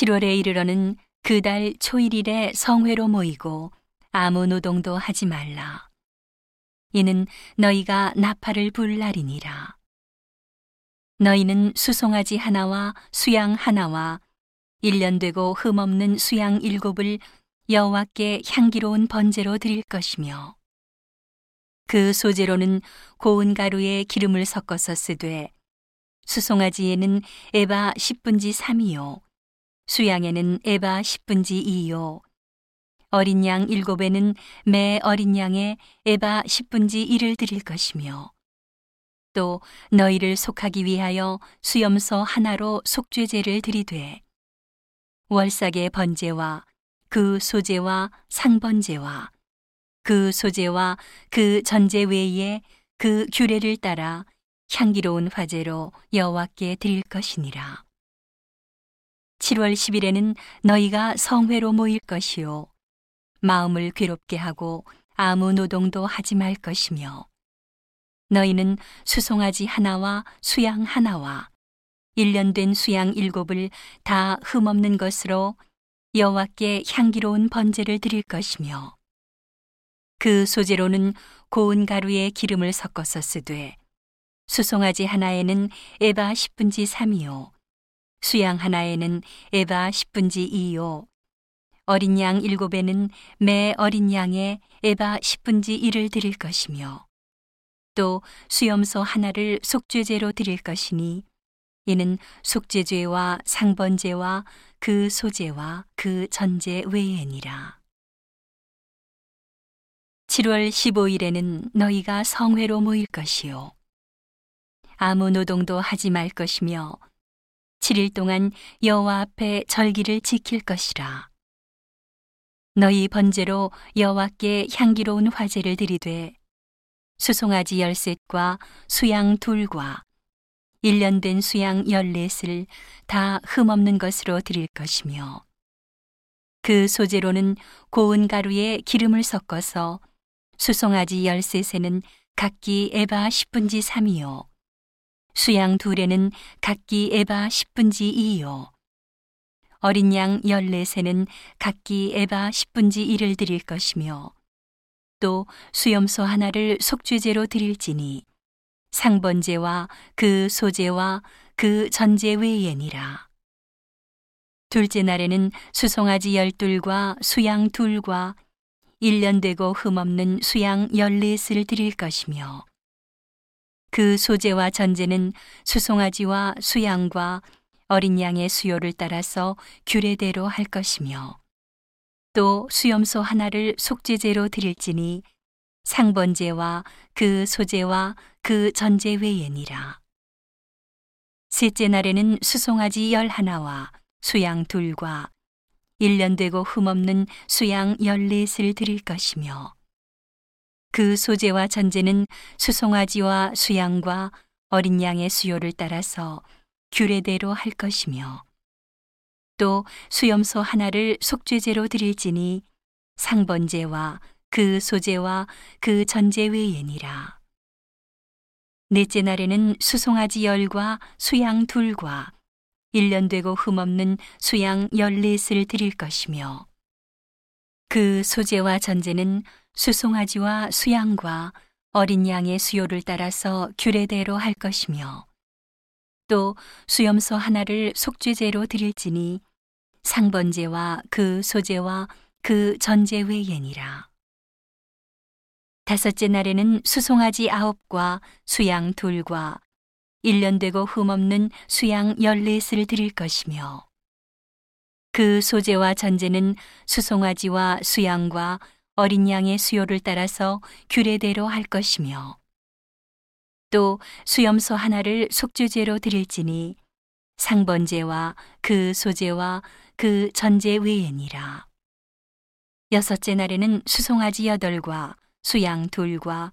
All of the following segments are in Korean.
7월에 이르러는 그달 초일일에 성회로 모이고 아무 노동도 하지 말라. 이는 너희가 나팔을 불 날이니라. 너희는 수송아지 하나와 수양 하나와 일년 되고 흠없는 수양 일곱을 여호와께 향기로운 번제로 드릴 것이며 그 소재로는 고운 가루에 기름을 섞어서 쓰되 수송아지에는 에바 10분지 3이요 수양에는 에바 10분지 2요 어린 양 일곱에는 매 어린 양에 에바 10분지 1을 드릴 것이며 또 너희를 속하기 위하여 수염소 하나로 속죄제를 드리되 월삭의 번제와 그 소제와 상번제와 그 소제와 그 전제 외에 그 규례를 따라 향기로운 화제로 여호와께 드릴 것이니라. 7월 10일에는 너희가 성회로 모일 것이요. 마음을 괴롭게 하고 아무 노동도 하지 말 것이며 너희는 수송아지 하나와 수양 하나와 일년 된 수양 일곱을 다 흠없는 것으로 여호와께 향기로운 번제를 드릴 것이며 그 소재로는 고운 가루에 기름을 섞어서 쓰되 수송아지 하나에는 에바 10분지 3이요 수양 하나에는 에바 10분지 2요 어린 양 일곱에는 매 어린 양에 에바 10분지 1을 드릴 것이며 또 수염소 하나를 속죄제로 드릴 것이니 이는 속죄죄와 상번제와 그 소제와 그 전제 외에니라. 7월 15일에는 너희가 성회로 모일 것이요. 아무 노동도 하지 말 것이며 7일 동안 여호와 앞에 절기를 지킬 것이라. 너희 번제로 여호와께 향기로운 화제를 드리되 수송아지 열셋과 수양 둘과 1년 된 수양 14을 다 흠없는 것으로 드릴 것이며 그 소재로는 고운 가루에 기름을 섞어서 수송아지 13세는 각기 에바 10분지 3이요 수양 둘에는 각기 에바 10분지 2이요 어린 양 14세는 각기 에바 10분지 1을 드릴 것이며 또 수염소 하나를 속죄제로 드릴지니 상번제와 그 소제와 그 전제 외에니라. 둘째 날에는 수송아지 열둘과 수양 둘과 일년 되고 흠없는 수양 열넷을 드릴 것이며 그 소제와 전제는 수송아지와 수양과 어린 양의 수요를 따라서 규례대로 할 것이며 또 수염소 하나를 속죄제로 드릴지니 상번제와 그 소제와 그 전제 외에니라. 셋째 날에는 수송아지 열 하나와 수양 둘과 일년 되고 흠없는 수양 열넷을 드릴 것이며 그 소제와 전제는 수송아지와 수양과 어린 양의 수요를 따라서 규례대로 할 것이며 또 수염소 하나를 속죄제로 드릴지니 상번제와 그 소제와 그 전제 외에니라. 넷째 날에는 수송아지 열과 수양 둘과 일년 되고 흠없는 수양 열넷을 드릴 것이며 그 소제와 전제는 수송아지와 수양과 어린 양의 수요를 따라서 규례대로 할 것이며 또 수염소 하나를 속죄제로 드릴지니 상번제와 그 소제와 그 전제 외에니라. 다섯째 날에는 수송아지 아홉과 수양 둘과 일년 되고 흠없는 수양 열넷을 드릴 것이며 그 소재와 전제는 수송아지와 수양과 어린 양의 수요를 따라서 규례대로 할 것이며 또 수염소 하나를 속죄제로 드릴지니 상번제와 그 소제와 그 전제 외에니라. 여섯째 날에는 수송아지 여덟과 수양 둘과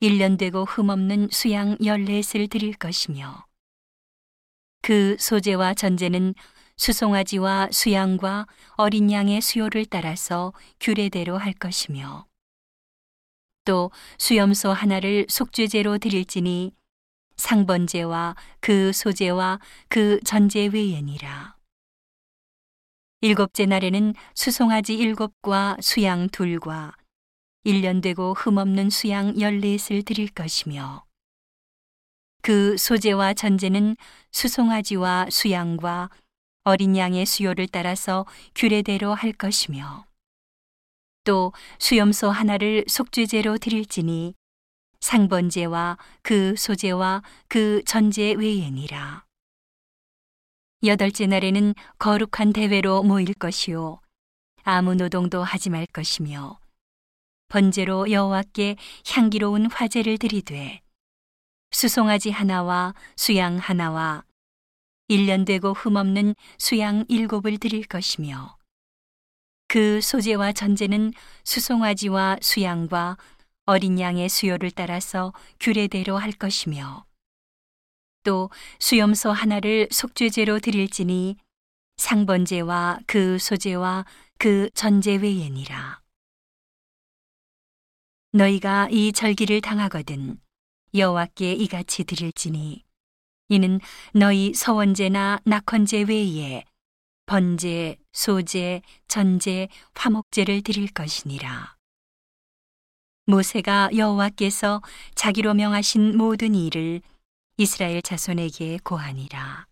일년 되고 흠없는 수양 열넷을 드릴 것이며 그 소재와 전제는 수송아지와 수양과 어린 양의 수요를 따라서 규례대로 할 것이며 또 수염소 하나를 속죄제로 드릴지니 상번제와 그 소제와 그 전제 외에니라. 일곱째 날에는 수송아지 일곱과 수양 둘과 일년 되고 흠없는 수양 열넷을 드릴 것이며 그 소재와 전제는 수송아지와 수양과 어린 양의 수요를 따라서 규례대로 할 것이며 또 수염소 하나를 속죄제로 드릴지니 상번제와 그 소재와 그 전제 외에니라. 여덟째 날에는 거룩한 대회로 모일 것이요 아무 노동도 하지 말 것이며 번제로 여호와께 향기로운 화제를 드리되 수송아지 하나와 수양 하나와 일년 되고 흠없는 수양 일곱을 드릴 것이며 그 소재와 전제는 수송아지와 수양과 어린 양의 수요를 따라서 규례대로 할 것이며 또 수염소 하나를 속죄제로 드릴지니 상번제와 그 소재와 그 전제 외에니라. 너희가 이 절기를 당하거든 여호와께 이같이 드릴지니 이는 너희 서원제나 낙헌제 외에 번제, 소제, 전제, 화목제를 드릴 것이니라. 모세가 여호와께서 자기로 명하신 모든 일을 이스라엘 자손에게 고하니라.